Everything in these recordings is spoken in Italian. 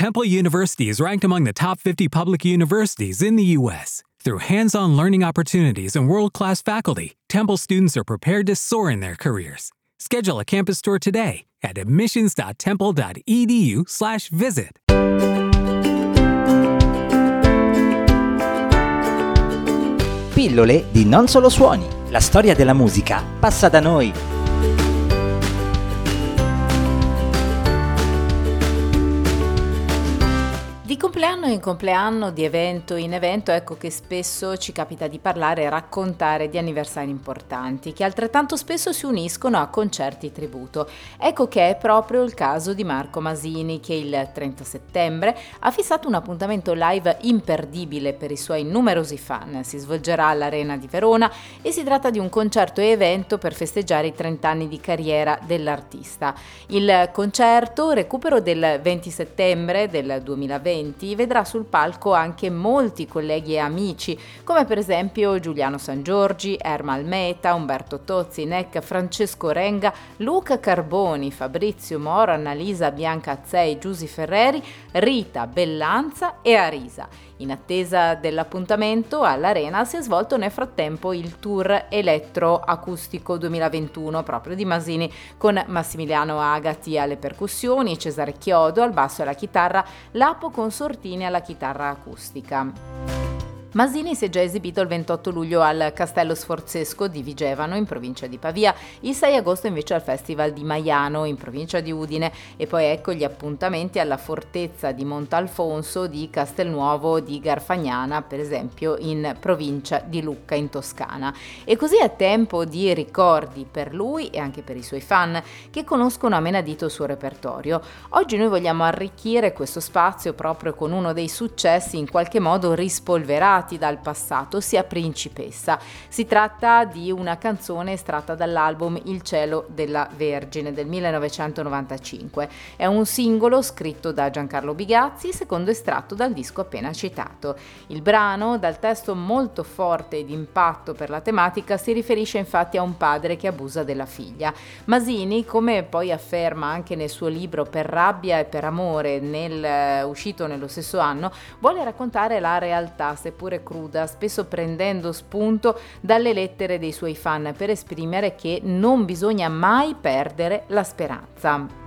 Temple University is ranked among the top 50 public universities in the U.S. Through hands on learning opportunities and world class faculty, Temple students are prepared to soar in their careers. Schedule a campus tour today at admissions.temple.edu/slash visit. Pillole di Non Solo Suoni. La storia della musica passa da noi. Di compleanno in compleanno, di evento in evento, ecco che spesso ci capita di parlare e raccontare di anniversari importanti, che altrettanto spesso si uniscono a concerti tributo. Ecco che è proprio il caso di Marco Masini, che il 30 settembre ha fissato un appuntamento live imperdibile per i suoi numerosi fan. Si svolgerà all'Arena di Verona e si tratta di un concerto e evento per festeggiare i 30 anni di carriera dell'artista. Il concerto, recupero del 20 settembre del 2020, eventi vedrà sul palco anche molti colleghi e amici, come per esempio Giuliano San Giorgi, Erma Almeta, Umberto Tozzi, Neck, Francesco Renga, Luca Carboni, Fabrizio Moro, Annalisa Bianca Azzei, Giusi Ferreri, Rita Bellanza e Arisa. In attesa dell'appuntamento all'Arena si è svolto nel frattempo il tour elettroacustico 2021 proprio di Masini con Massimiliano Agati alle percussioni, Cesare Chiodo al basso e alla chitarra, Lapo Consortini alla chitarra acustica. Masini si è già esibito il 28 luglio al Castello Sforzesco di Vigevano in provincia di Pavia, il 6 agosto invece al Festival di Maiano in provincia di Udine e poi ecco gli appuntamenti alla Fortezza di Montalfonso di Castelnuovo di Garfagnana, per esempio in provincia di Lucca in Toscana. E così è tempo di ricordi per lui e anche per i suoi fan che conoscono a menadito il suo repertorio. Oggi noi vogliamo arricchire questo spazio proprio con uno dei successi in qualche modo rispolverati lasciati dal passato, sia principessa. Si tratta di una canzone estratta dall'album Il cielo della Vergine del 1995. È un singolo scritto da Giancarlo Bigazzi, secondo estratto dal disco appena citato. Il brano, dal testo molto forte ed impatto per la tematica, si riferisce infatti a un padre che abusa della figlia. Masini, come poi afferma anche nel suo libro Per rabbia e per amore, nel, uh, uscito nello stesso anno, vuole raccontare la realtà, seppur pure cruda, spesso prendendo spunto dalle lettere dei suoi fan per esprimere che non bisogna mai perdere la speranza.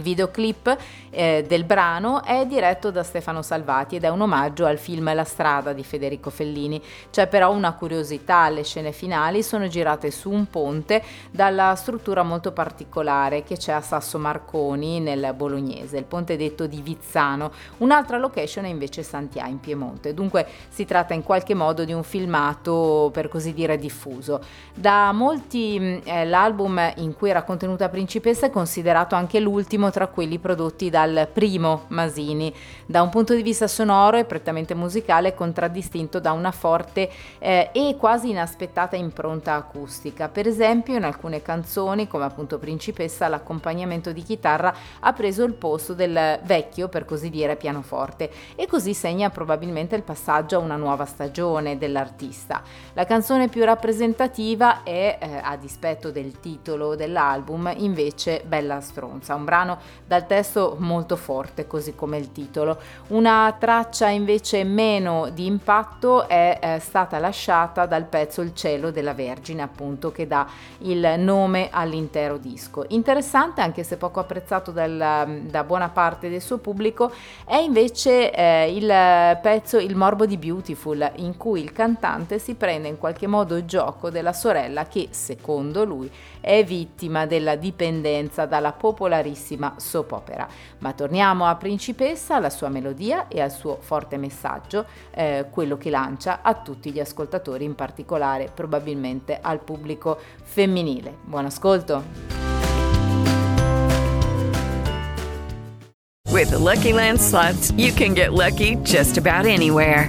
Il videoclip eh, del brano è diretto da Stefano Salvati ed è un omaggio al film La strada di Federico Fellini. C'è però una curiosità, le scene finali sono girate su un ponte dalla struttura molto particolare che c'è a Sasso Marconi nel bolognese, il ponte detto di Vizzano. Un'altra location è invece Santià in Piemonte. Dunque si tratta in qualche modo di un filmato per così dire diffuso. Da molti mm, eh, l'album in cui era contenuta Principessa è considerato anche l'ultimo tra quelli prodotti da dal primo Masini. Da un punto di vista sonoro e prettamente musicale contraddistinto da una forte eh, e quasi inaspettata impronta acustica. Per esempio in alcune canzoni, come appunto Principessa, l'accompagnamento di chitarra ha preso il posto del vecchio, per così dire, pianoforte e così segna probabilmente il passaggio a una nuova stagione dell'artista. La canzone più rappresentativa è, eh, a dispetto del titolo dell'album, invece Bella stronza, un brano dal testo molto forte, così come il titolo. Una traccia invece meno di impatto è eh, stata lasciata dal pezzo Il cielo della Vergine, appunto, che dà il nome all'intero disco. Interessante, anche se poco apprezzato dal, da buona parte del suo pubblico, è invece eh, il pezzo Il morbo di Beautiful, in cui il cantante si prende in qualche modo gioco della sorella che, secondo lui, è vittima della dipendenza dalla popolarissima soap opera. Ma torniamo a Principessa, alla sua melodia e al suo forte messaggio, eh, quello che lancia a tutti gli ascoltatori, in particolare probabilmente al pubblico femminile. Buon ascolto! With the Lucky Land slots, you can get lucky just about anywhere.